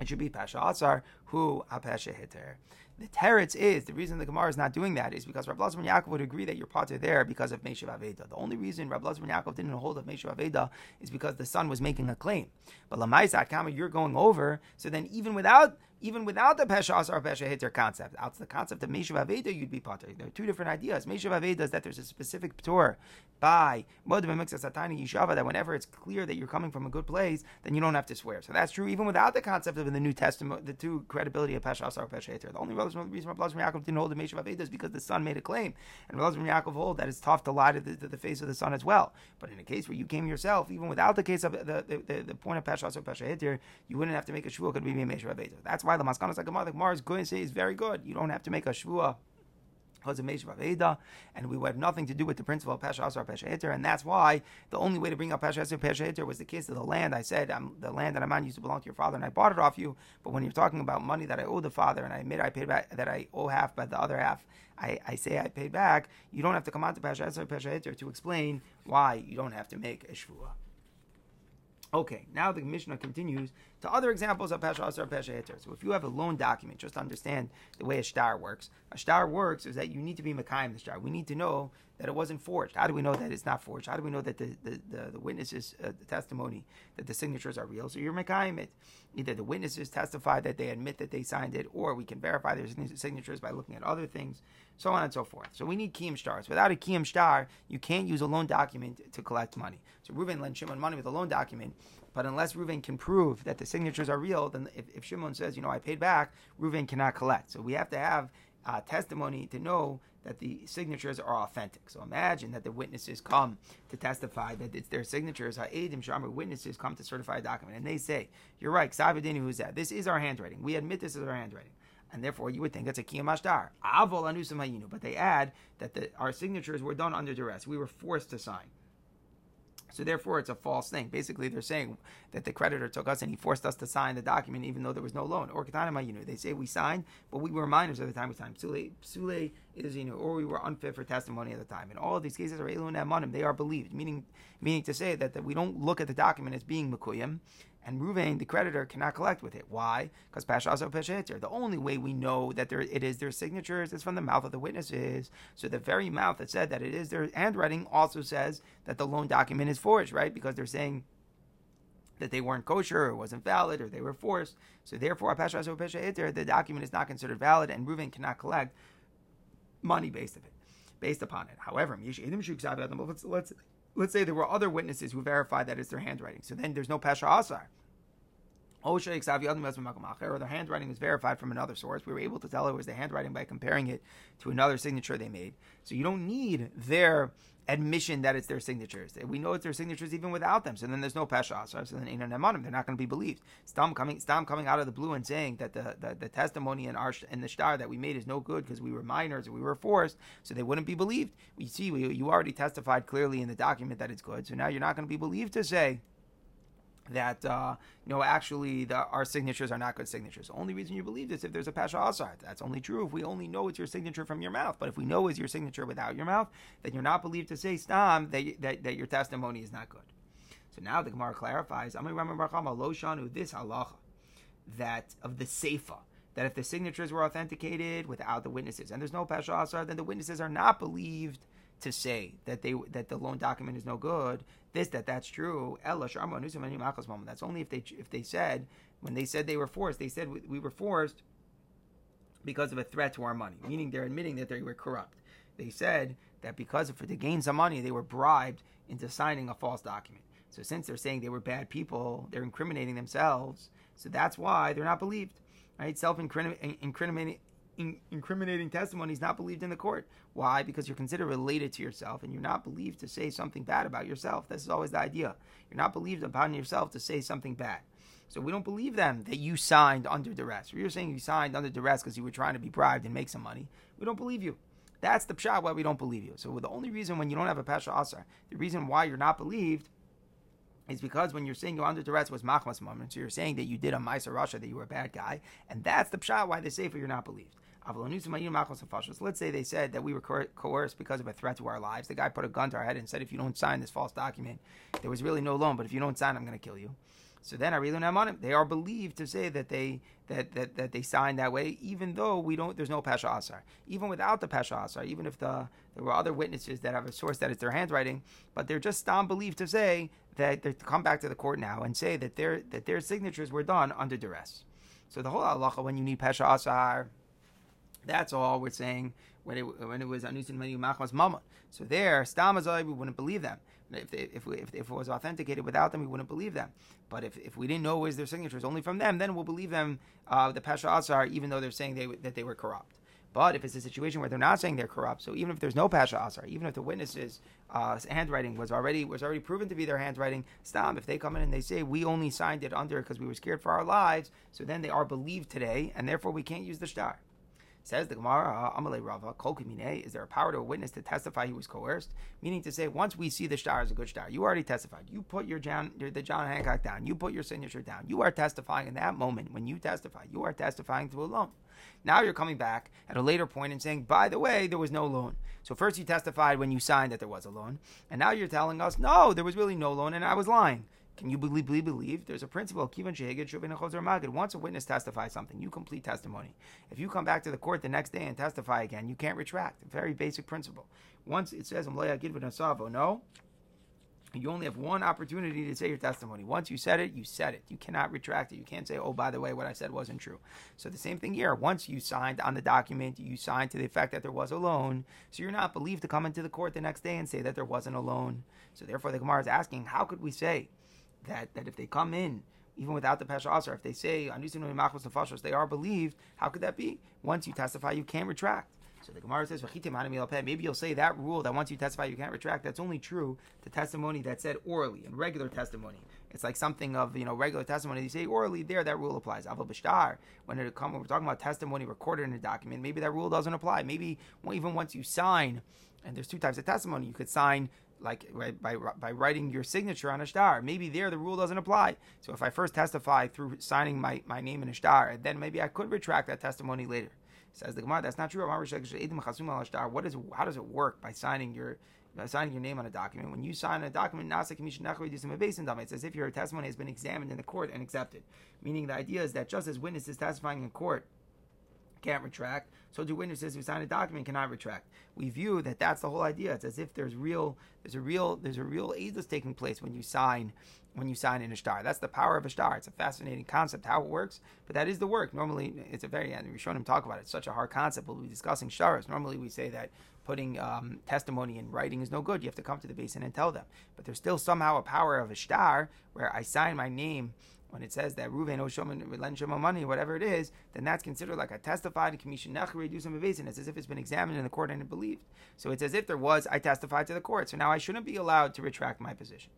it should be pasha asar who a pasha hitter. The teretz is the reason the Gemara is not doing that is because Rabbi Lazar Yaakov would agree that you're potter there because of Meshav Aveda. The only reason Rabbi Lazar Yaakov didn't hold of Meshav Aveda is because the son was making a claim. But Lamaisat Kama, you're going over, so then even without even without the Pesha Asar Pesha Hitter concept. Out the concept of Meshav Aveda, you'd be Pater. There are two different ideas. Meshav Aveda is that there's a specific Ptor by Modim Mixa Satani Yishava that whenever it's clear that you're coming from a good place, then you don't have to swear. So that's true even without the concept of in the New Testament, the two credibility of Pesha Asar Pesha Hitter. The only reason Rabbi Yaakov didn't hold the Meshav Aveda is because the son made a claim. And Rabbi Yaakov hold that it's tough to lie to the, to the, face of the son as well. But in a case where you came yourself, even without the case of the, the, the, the point of Pesha Asar Pesha Hitter, you wouldn't have to make a shul, could be a Meshav Aveda. That's why the Maskanos like a Gemara is going to say is very good. You don't have to make a shvua and we have nothing to do with the principle of Pesha Asar Pesha Heter, and that's why the only way to bring up Pesha Asar Pesha Heter was the case of the land. I said um, the land that I'm on used to belong to your father, and I bought it off you. But when you're talking about money that I owe the father, and I admit I paid back that I owe half, but the other half I, I say I paid back, you don't have to come on to Pesha Asar Pesha Heter to explain why you don't have to make a shvua. Okay, now the Mishnah continues to other examples of Pesha Asar Pesha Heter. So if you have a loan document, just understand the way a star works. A star works is that you need to be Makayim the star. We need to know that it wasn't forged. How do we know that it's not forged? How do we know that the, the, the, the witnesses' uh, the testimony, that the signatures are real? So you're Makayim it. Either the witnesses testify that they admit that they signed it, or we can verify their signatures by looking at other things, so on and so forth. So we need Kiyam stars. Without a Kiyam star, you can't use a loan document to collect money. So Reuven lent Shimon money with a loan document, but unless Reuven can prove that the signatures are real, then if, if Shimon says, you know, I paid back, Reuven cannot collect. So we have to have uh, testimony to know that the signatures are authentic. So imagine that the witnesses come to testify that it's their signatures. Ha'edim Sharma witnesses come to certify a document, and they say, "You're right, Ksavadini, who's that? This is our handwriting. We admit this is our handwriting." And therefore, you would think it's a kiyam ashtar. Avol anusam hayinu. But they add that the, our signatures were done under duress. We were forced to sign. So therefore, it's a false thing. Basically, they're saying that the creditor took us and he forced us to sign the document even though there was no loan. Or you know, they say we signed, but we were minors at the time we signed. Psule is you know, or we were unfit for testimony at the time. And all of these cases are elun. They are believed, meaning meaning to say that, that we don't look at the document as being mekuyim, and Ruvain, the creditor, cannot collect with it. Why? Because Pashaso Pesheter. The only way we know that there, it is their signatures is from the mouth of the witnesses. So the very mouth that said that it is their handwriting also says that the loan document is forged, right? Because they're saying that they weren't kosher or wasn't valid or they were forced. So therefore, Pashaso Pesheter, the document is not considered valid and Ruvain cannot collect money based of it, based upon it. However, let's, let's let's say there were other witnesses who verified that it's their handwriting. So then there's no Pesha Asar. Or their handwriting is verified from another source. We were able to tell it was the handwriting by comparing it to another signature they made. So you don't need their admission that it's their signatures. We know it's their signatures even without them. So then there's no pesha asar. So then ain't they're not going to be believed. Stam coming, Stam coming out of the blue and saying that the, the, the testimony in our in the shtar that we made is no good because we were minors or we were forced, so they wouldn't be believed. We see we, you already testified clearly in the document that it's good. So now you're not going to be believed to say that uh, you know actually the, our signatures are not good signatures. The only reason you believe this if there's a pasha asar. That's only true if we only know it's your signature from your mouth. But if we know it's your signature without your mouth, then you're not believed to say stam that, that, that your testimony is not good. So now the Gemara clarifies, this halacha that of the seifa that if the signatures were authenticated without the witnesses and there's no pasha asar, then the witnesses are not believed to say that they that the loan document is no good. This that that's true. That's only if they if they said when they said they were forced, they said we were forced because of a threat to our money, meaning they're admitting that they were corrupt. They said that because of, for to gain some money, they were bribed into signing a false document. So since they're saying they were bad people, they're incriminating themselves. So that's why they're not believed. Right? Self-incriminating in, incriminating testimony is not believed in the court. Why? Because you're considered related to yourself and you're not believed to say something bad about yourself. This is always the idea. You're not believed upon yourself to say something bad. So we don't believe them that you signed under duress. Or you're saying you signed under duress because you were trying to be bribed and make some money. We don't believe you. That's the pshat why we don't believe you. So the only reason when you don't have a pasha asar, the reason why you're not believed is because when you're saying you're under duress was machmas moment, so you're saying that you did a Maisa Rasha, that you were a bad guy, and that's the pshat why they say for you're not believed. Let's say they said that we were coerced because of a threat to our lives. The guy put a gun to our head and said, if you don't sign this false document, there was really no loan, but if you don't sign, I'm going to kill you. So then Arilun Amanim, they are believed to say that they that, that, that they signed that way, even though we don't there's no Pasha Asar. Even without the Pasha Asar, even if the there were other witnesses that have a source that it's their handwriting, but they're just stam believed to say that they come back to the court now and say that their that their signatures were done under duress. So the whole halacha when you need Pasha Asar that's all we're saying when it when it was Anusin Menu Machmas Mama. So there, Stamazai, we wouldn't believe them. If, they, if, we, if, if, it was authenticated without them, we wouldn't believe them. But if, if we didn't know it was their signatures only from them, then we'll believe them, uh, the Pasha Asar, even though they're saying they, that they were corrupt. But if it's a situation where they're not saying they're corrupt, so even if there's no Pasha Asar, even if the witnesses' uh, handwriting was already was already proven to be their handwriting, stam, if they come in and they say we only signed it under because we were scared for our lives, so then they are believed today, and therefore we can't use the shtar. Says the Gemara, ah, Amalei Rava, Kol is there a power to a witness to testify he was coerced? Meaning to say, once we see the shtar as a good shtar, you already testified. You put your John, the John Hancock down. You put your signature down. You are testifying in that moment when you testify. You are testifying to a loan. Now you're coming back at a later point and saying, by the way, there was no loan. So first you testified when you signed that there was a loan, and now you're telling us, no, there was really no loan, and I was lying. Can you believe, believe, believe? There's a principle. Once a witness testifies something, you complete testimony. If you come back to the court the next day and testify again, you can't retract. Very basic principle. Once it says, oh, no, you only have one opportunity to say your testimony. Once you said it, you said it. You cannot retract it. You can't say, oh, by the way, what I said wasn't true. So the same thing here. Once you signed on the document, you signed to the effect that there was a loan. So you're not believed to come into the court the next day and say that there wasn't a loan. So therefore, the Gemara is asking, how could we say that, that if they come in even without the Pesha Asar. If they say they are believed. How could that be? Once you testify, you can't retract. So the Gemara says, maybe you'll say that rule that once you testify you can't retract, that's only true to testimony that's said orally and regular testimony. It's like something of you know regular testimony. You say orally there, that rule applies. Aval b'shtar, when it come, when we're talking about testimony recorded in a document, maybe that rule doesn't apply. Maybe even once you sign, and there's two types of testimony. You could sign like by by writing your signature on a shtar. Maybe there the rule doesn't apply. So if I first testify through signing my, my name in a shtar, then maybe I could retract that testimony later. Says the Gemara, that's not true. What is how does it work by signing your by signing your name on a document? When you sign a document, it's as if your testimony has been examined in the court and accepted. Meaning the idea is that just as witnesses testifying in court can't retract, so do witnesses who sign a document cannot retract. We view that that's the whole idea. It's as if there's real, there's a real, there's a real edus taking place when you sign, when you sign in a shtar. That's the power of a shtar. It's a fascinating concept how it works, but that is the work. Normally, it's a very, and him talk about it. It's such a hard concept. We'll be discussing stars. Normally, we say that putting um, testimony in writing is no good. You have to come to the basin and tell them. But there's still somehow a power of a shtar where I sign my name when it says that Ruven Oshoman lend Shema money, whatever it is, then that's considered like a testified commission nachri do some evasion. It's as if it's been examined in the court and it believed. So it's as if there was I testified to the court. So now I shouldn't be allowed to retract my position.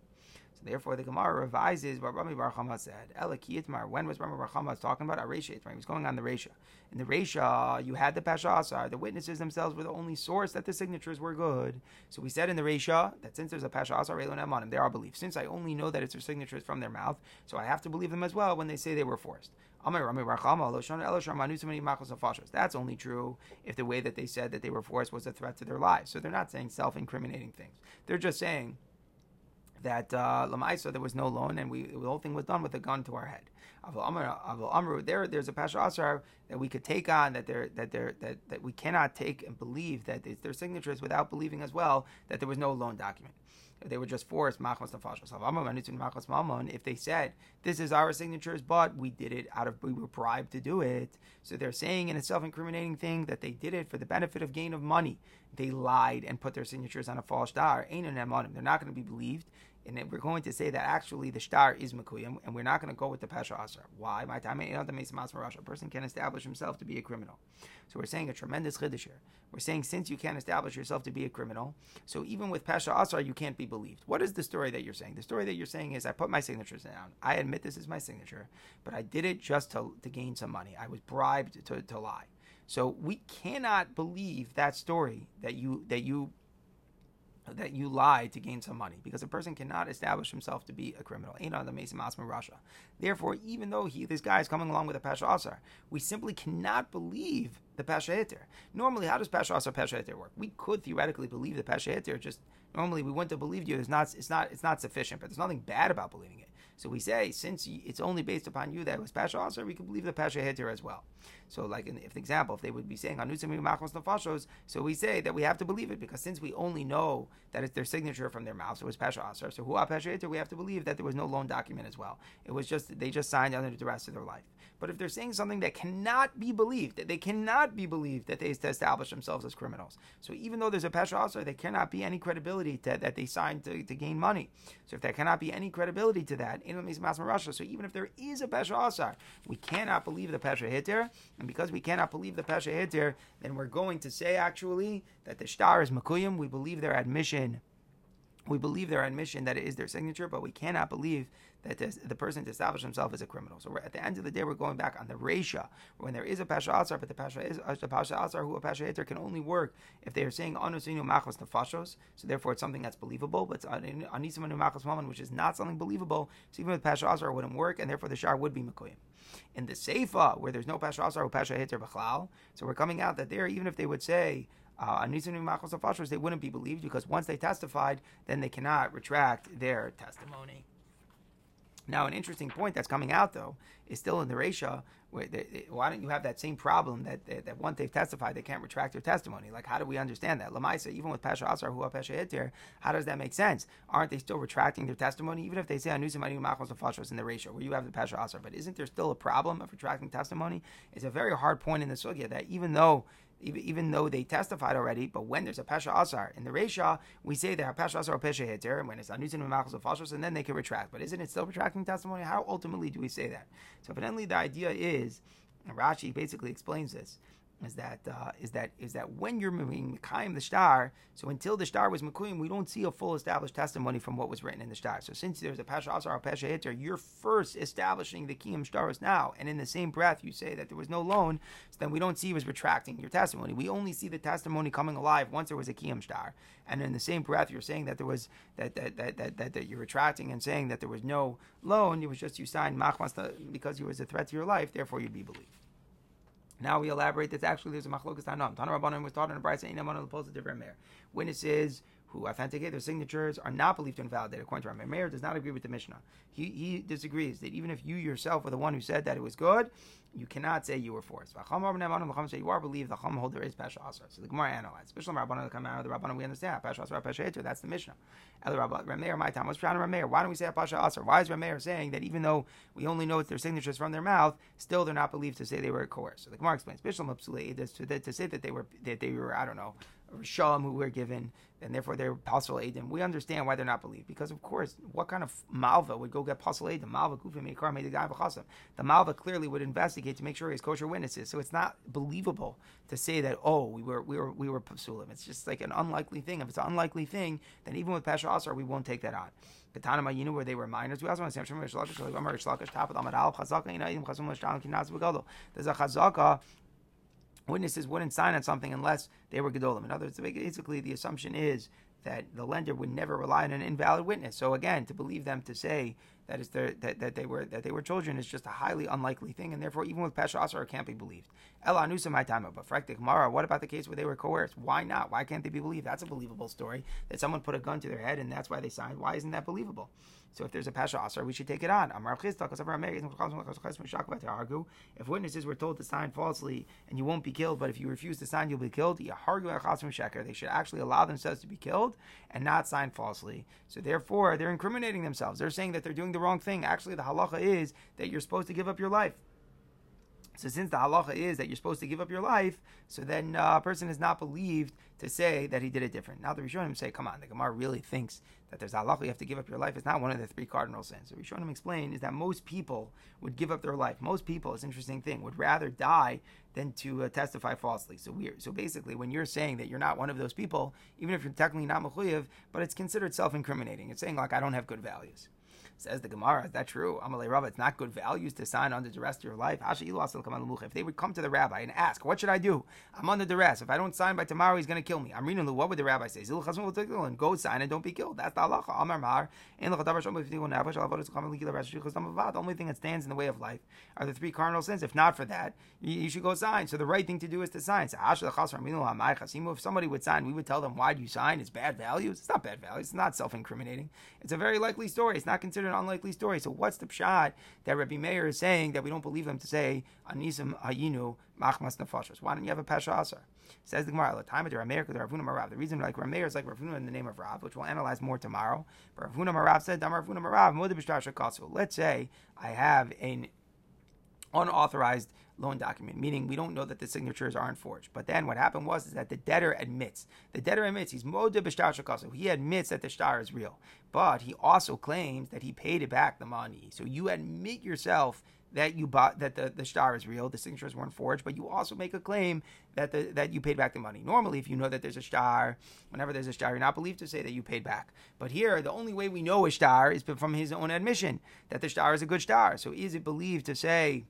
So therefore, the Gemara revises what Rami Bar Chama said. Elakiyitmar. When was Rami Bar Chama talking about Aresha? He was going on the Resha. In the Resha, you had the Pasha Asar. The witnesses themselves were the only source that the signatures were good. So we said in the Resha that since there's a Pasha Asar, they are believed. Since I only know that it's their signatures from their mouth, so I have to believe them as well when they say they were forced. That's only true if the way that they said that they were forced was a threat to their lives. So they're not saying self incriminating things. They're just saying that uh, Lamaisa there was no loan and we the whole thing was done with a gun to our head. Amru, there there's a Pasha Asar that we could take on that there that there that, that we cannot take and believe that it's their signatures without believing as well that there was no loan document. They were just forced. If they said this is our signatures, but we did it out of we were bribed to do it, so they're saying in a self-incriminating thing that they did it for the benefit of gain of money. They lied and put their signatures on a false shtar. They're not going to be believed and we're going to say that actually the shtar is Makuyim, and we're not going to go with the Pasha Asar. Why? My time A person can establish himself to be a criminal. So we're saying a tremendous chiddush here. We're saying since you can't establish yourself to be a criminal, so even with Pasha Asar, you can't be believed. What is the story that you're saying? The story that you're saying is I put my signatures down. I admit this is my signature, but I did it just to, to gain some money. I was bribed to, to lie. So we cannot believe that story that you that you that you lied to gain some money because a person cannot establish himself to be a criminal. Therefore, even though he, this guy is coming along with a Pasha Asar, we simply cannot believe the Pasha Heter. Normally, how does Pasha Asar, Pasha Heter work? We could theoretically believe the Pasha Heter, just normally we wouldn't have believed you. It's not, it's, not, it's not sufficient, but there's nothing bad about believing it. So we say, since it's only based upon you that it was Pasha Asar, we can believe the Pasha Heter as well. So, like, in, if the example, if they would be saying Anusim Machos Nefashos, so we say that we have to believe it because since we only know that it's their signature from their mouth, so it was Pasha Asar. So, who Pasha Heter, we have to believe that there was no loan document as well. It was just, they just signed under the rest of their life. But if they're saying something that cannot be believed, that they cannot be believed that they establish themselves as criminals. So even though there's a Pesha also, there cannot be any credibility to, that they signed to, to gain money. So if there cannot be any credibility to that, so even if there is a Pesha Asar, we cannot believe the Pesha Hitter. And because we cannot believe the Pesha Hitter, then we're going to say actually that the Shtar is Makuyim. We believe their admission we believe their admission that it is their signature, but we cannot believe that the person to establish himself as a criminal. So at the end of the day, we're going back on the Resha, when there is a Pasha Asar, but the Pasha is uh, the Pasha Asar who a Pasha Hater can only work if they are saying Anusinu Machos Nefashos. So therefore, it's something that's believable, but Anisimanu Machos Maman, which is not something believable. So even with Pasha Asar, wouldn't work, and therefore the Shtar would be Mekoyim. In the Seifa, where there's no Pasha Asar or Pasha Hater Bechlal, so we're coming out that there, even if they would say, uh, they wouldn't be believed because once they testified, then they cannot retract their testimony. Now, an interesting point that's coming out though is still in the Resha. Why don't you have that same problem that, that, that once they've testified, they can't retract their testimony? Like, how do we understand that? Lamaisa, even with Pasha Asar, who Pasha Hitir, how does that make sense? Aren't they still retracting their testimony? Even if they say Anusim Anu Machos Fashos in the Resha, where you have the Pasha Asar, but isn't there still a problem of retracting testimony? It's a very hard point in the Sugya that even though even, though they testified already. But when there's a Pesha Asar in the Resha, we say that Pesha Asar or Pesha Heter, and when it's Anusin and Machos of Fashos, and then they can retract. But isn't it still retracting testimony? How ultimately do we say that? So evidently the idea is, and Rashi basically explains this is that uh, is that is that when you're moving Mekayim the shtar, so until the shtar was Mekuyim, we don't see a full established testimony from what was written in the shtar. So since there's a Pasha Asar or Pasha Hitter, you're first establishing the Kiyim stars now, and in the same breath you say that there was no loan, so then we don't see you as retracting your testimony. We only see the testimony coming alive once there was a Kiyim shtar. And in the same breath you're saying that there was that that that that, that, that you're retracting and saying that there was no loan, it was just you signed Machmas because you was a threat to your life, therefore you'd be believed. Now we elaborate that actually there's a machlokas tanam. Tana Rabbanim was taught in a brayse in one of the different mayor. Witnesses who authenticate their signatures are not believed to invalidate according to Rameir. Meir does not agree with the Mishnah. He, he disagrees that even if you yourself were the one who said that it was good, you cannot say you were forced. You are believed the Chum holder is Pesha Asr. So the Gemara analyzes. Especially out of the Rabbanan, we understand Pesha Asr, Pesha Eter. That's the Mishnah. El Rameir, my time trying to Rameir. Why don't we say Pesha Asr? Why is Rameir saying that even though we only know it's their signatures from their mouth, still they're not believed to say they were coerced? So the Gemara explains. Bishlam to say that they were that they were I don't know Risham who were given, and therefore they're possible Adim. We understand why they're not believed. Because, of course, what kind of Malva would go get possible Adim? Malva Kufim Mekar made the The Malva clearly would investigate to make sure he's kosher witnesses. So it's not believable to say that, oh, we were we were we were Pasulim. It's just like an unlikely thing. If it's an unlikely thing, then even with Pasha Asar, we won't take that on. Katana Mayinu, where they were minors. We also want to say, There's a chazaka witnesses wouldn't sign on something unless they were gedolim. In other words, basically the assumption is that the lender would never rely on an invalid witness. So again, to believe them to say that is their, that, that they were that they were children is just a highly unlikely thing, and therefore even with Pesha Asar it can't be believed. Ela Anusa my time, but Frektik Mara, what about the case where they were coerced? Why not? Why can't they be believed? That's a believable story. That someone put a gun to their head and that's why they signed. Why isn't that believable? So if there's a Pasha Asar, we should take it on. If witnesses were told to sign falsely and you won't be killed, but if you refuse to sign, you'll be killed, they should actually allow themselves to be killed and not sign falsely. So therefore, they're incriminating themselves. They're saying that they're doing the wrong thing. Actually, the halacha is that you're supposed to give up your life. So since the halacha is that you're supposed to give up your life, so then a person is not believed to say that he did it different. Now the Rishonim say, come on, the Gemara really thinks that there's halacha you have to give up your life. It's not one of the three cardinal sins. So Rishonim explain is that most people would give up their life. Most people, it's an interesting thing, would rather die than to uh, testify falsely. So we so basically, when you're saying that you're not one of those people, even if you're technically not mechuyev, but it's considered self-incriminating. It's saying like I don't have good values. Says the Gemara, is that true? Amalei Rava, it's not good values to sign under duress to your life. If they would come to the rabbi and ask, what should I do? I'm under duress. If I don't sign by tomorrow, he's going to kill me. I'm reading the what would the rabbi say? And go sign and don't be killed. That's the halacha. Amar Mar. The only thing that stands in the way of life are the three cardinal sins. If not for that, you should go sign. So the right thing to do is to sign. If somebody would sign, we would tell them, why do you sign? It's bad values. It's not bad values. It's not self-incriminating. It's a very likely story. It's not considered an unlikely story. So what's the pshat that Rabbi Meir is saying that we don't believe them to say anisim hayinu machmas nefashos? Why don't you have a pasha asar? Says the Gemara, time of the Rav Huna Marav. The reason like Rameir is like Rav Huna in the name of Rav, which we'll analyze more tomorrow. But Rav Huna Marav said, Dam Rav Huna Marav, Let's say I have an unauthorized loan document, meaning we don't know that the signatures aren't forged. But then what happened was is that the debtor admits. The debtor admits he's moda b'shtar He admits that the shtar is real, but he also claims that he paid it back the money. So you admit yourself that you bought that the, the shtar is real, the signatures weren't forged, but you also make a claim that the, that you paid back the money. Normally, if you know that there's a shtar, whenever there's a shtar, you're not believed to say that you paid back. But here, the only way we know a shtar is from his own admission that the shtar is a good shtar. So is it believed to say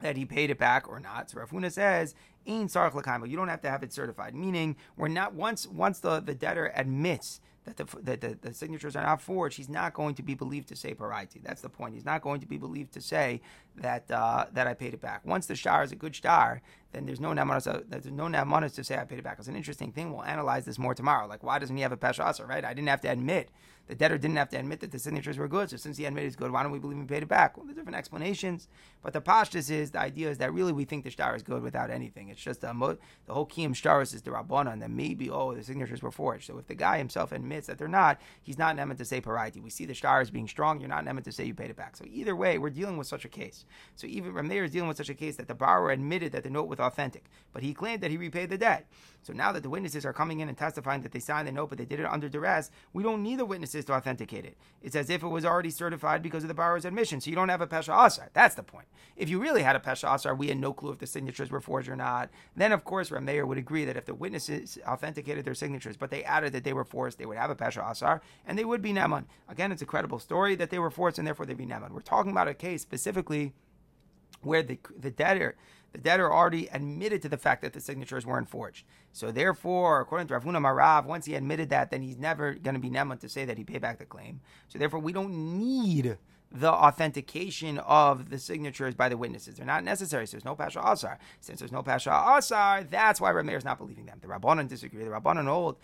that he paid it back or not. So Rav Huna says, "In sarach l'kaimo." You don't have to have it certified. Meaning, we're not once once the, the debtor admits that the, that the, the signatures are not forged, he's not going to be believed to say paraiti. That's the point. He's not going to be believed to say that uh, that I paid it back. Once the shtar is a good shtar, then there's no namanas, uh, there's no namanas to say I paid it back. It's an interesting thing. We'll analyze this more tomorrow. Like, why doesn't he have a pesha right? I didn't have to admit the debtor didn't have to admit that the signatures were good. So since he admitted it's good, why don't we believe he paid it back? Well, there's different explanations. But the pashtus is the idea is that really we think the shtar is good without anything. It's just a, the whole kiyum shtaris is the rabbanon that maybe oh the signatures were forged. So if the guy himself admits that they're not, he's not nemet to say parayati. We see the shtar as being strong. You're not nemet to say you paid it back. So either way, we're dealing with such a case. So even Rameir is dealing with such a case that the borrower admitted that the note was authentic, but he claimed that he repaid the debt. So now that the witnesses are coming in and testifying that they signed the note, but they did it under duress, we don't need the witnesses to authenticate it. It's as if it was already certified because of the borrower's admission. So you don't have a pesha asar. That's the point. If you really had a pesha asar, we had no clue if the signatures were forged or not. Then of course Rameir would agree that if the witnesses authenticated their signatures, but they added that they were forced, they would have a pesha asar, and they would be neman. Again, it's a credible story that they were forced, and therefore they'd be neman. We're talking about a case specifically where the the debtor the debtor already admitted to the fact that the signatures weren't forged. So therefore, according to Rav Huna Marav, once he admitted that, then he's never going to be neman to say that he paid back the claim. So therefore, we don't need the authentication of the signatures by the witnesses. They're not necessary. So there's no Pasha Asar. Since there's no Pasha Asar, that's why Rameir is not believing them. The Rabbanon disagree. The Rabbanon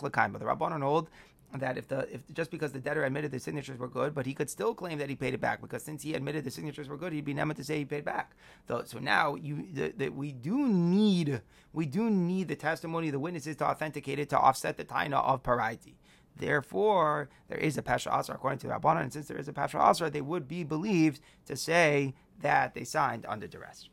Lekaim, but the Rabbanon hold that if the if just because the debtor admitted the signatures were good, but he could still claim that he paid it back because since he admitted the signatures were good, he'd be never to say he paid back. So, so now you that we do need we do need the testimony of the witnesses to authenticate it to offset the taina of parity. Therefore, there is a Pasha Asar according to the Rabbanan, and since there is a Pasha Asar, they would be believed to say that they signed under duress.